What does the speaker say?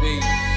bebês.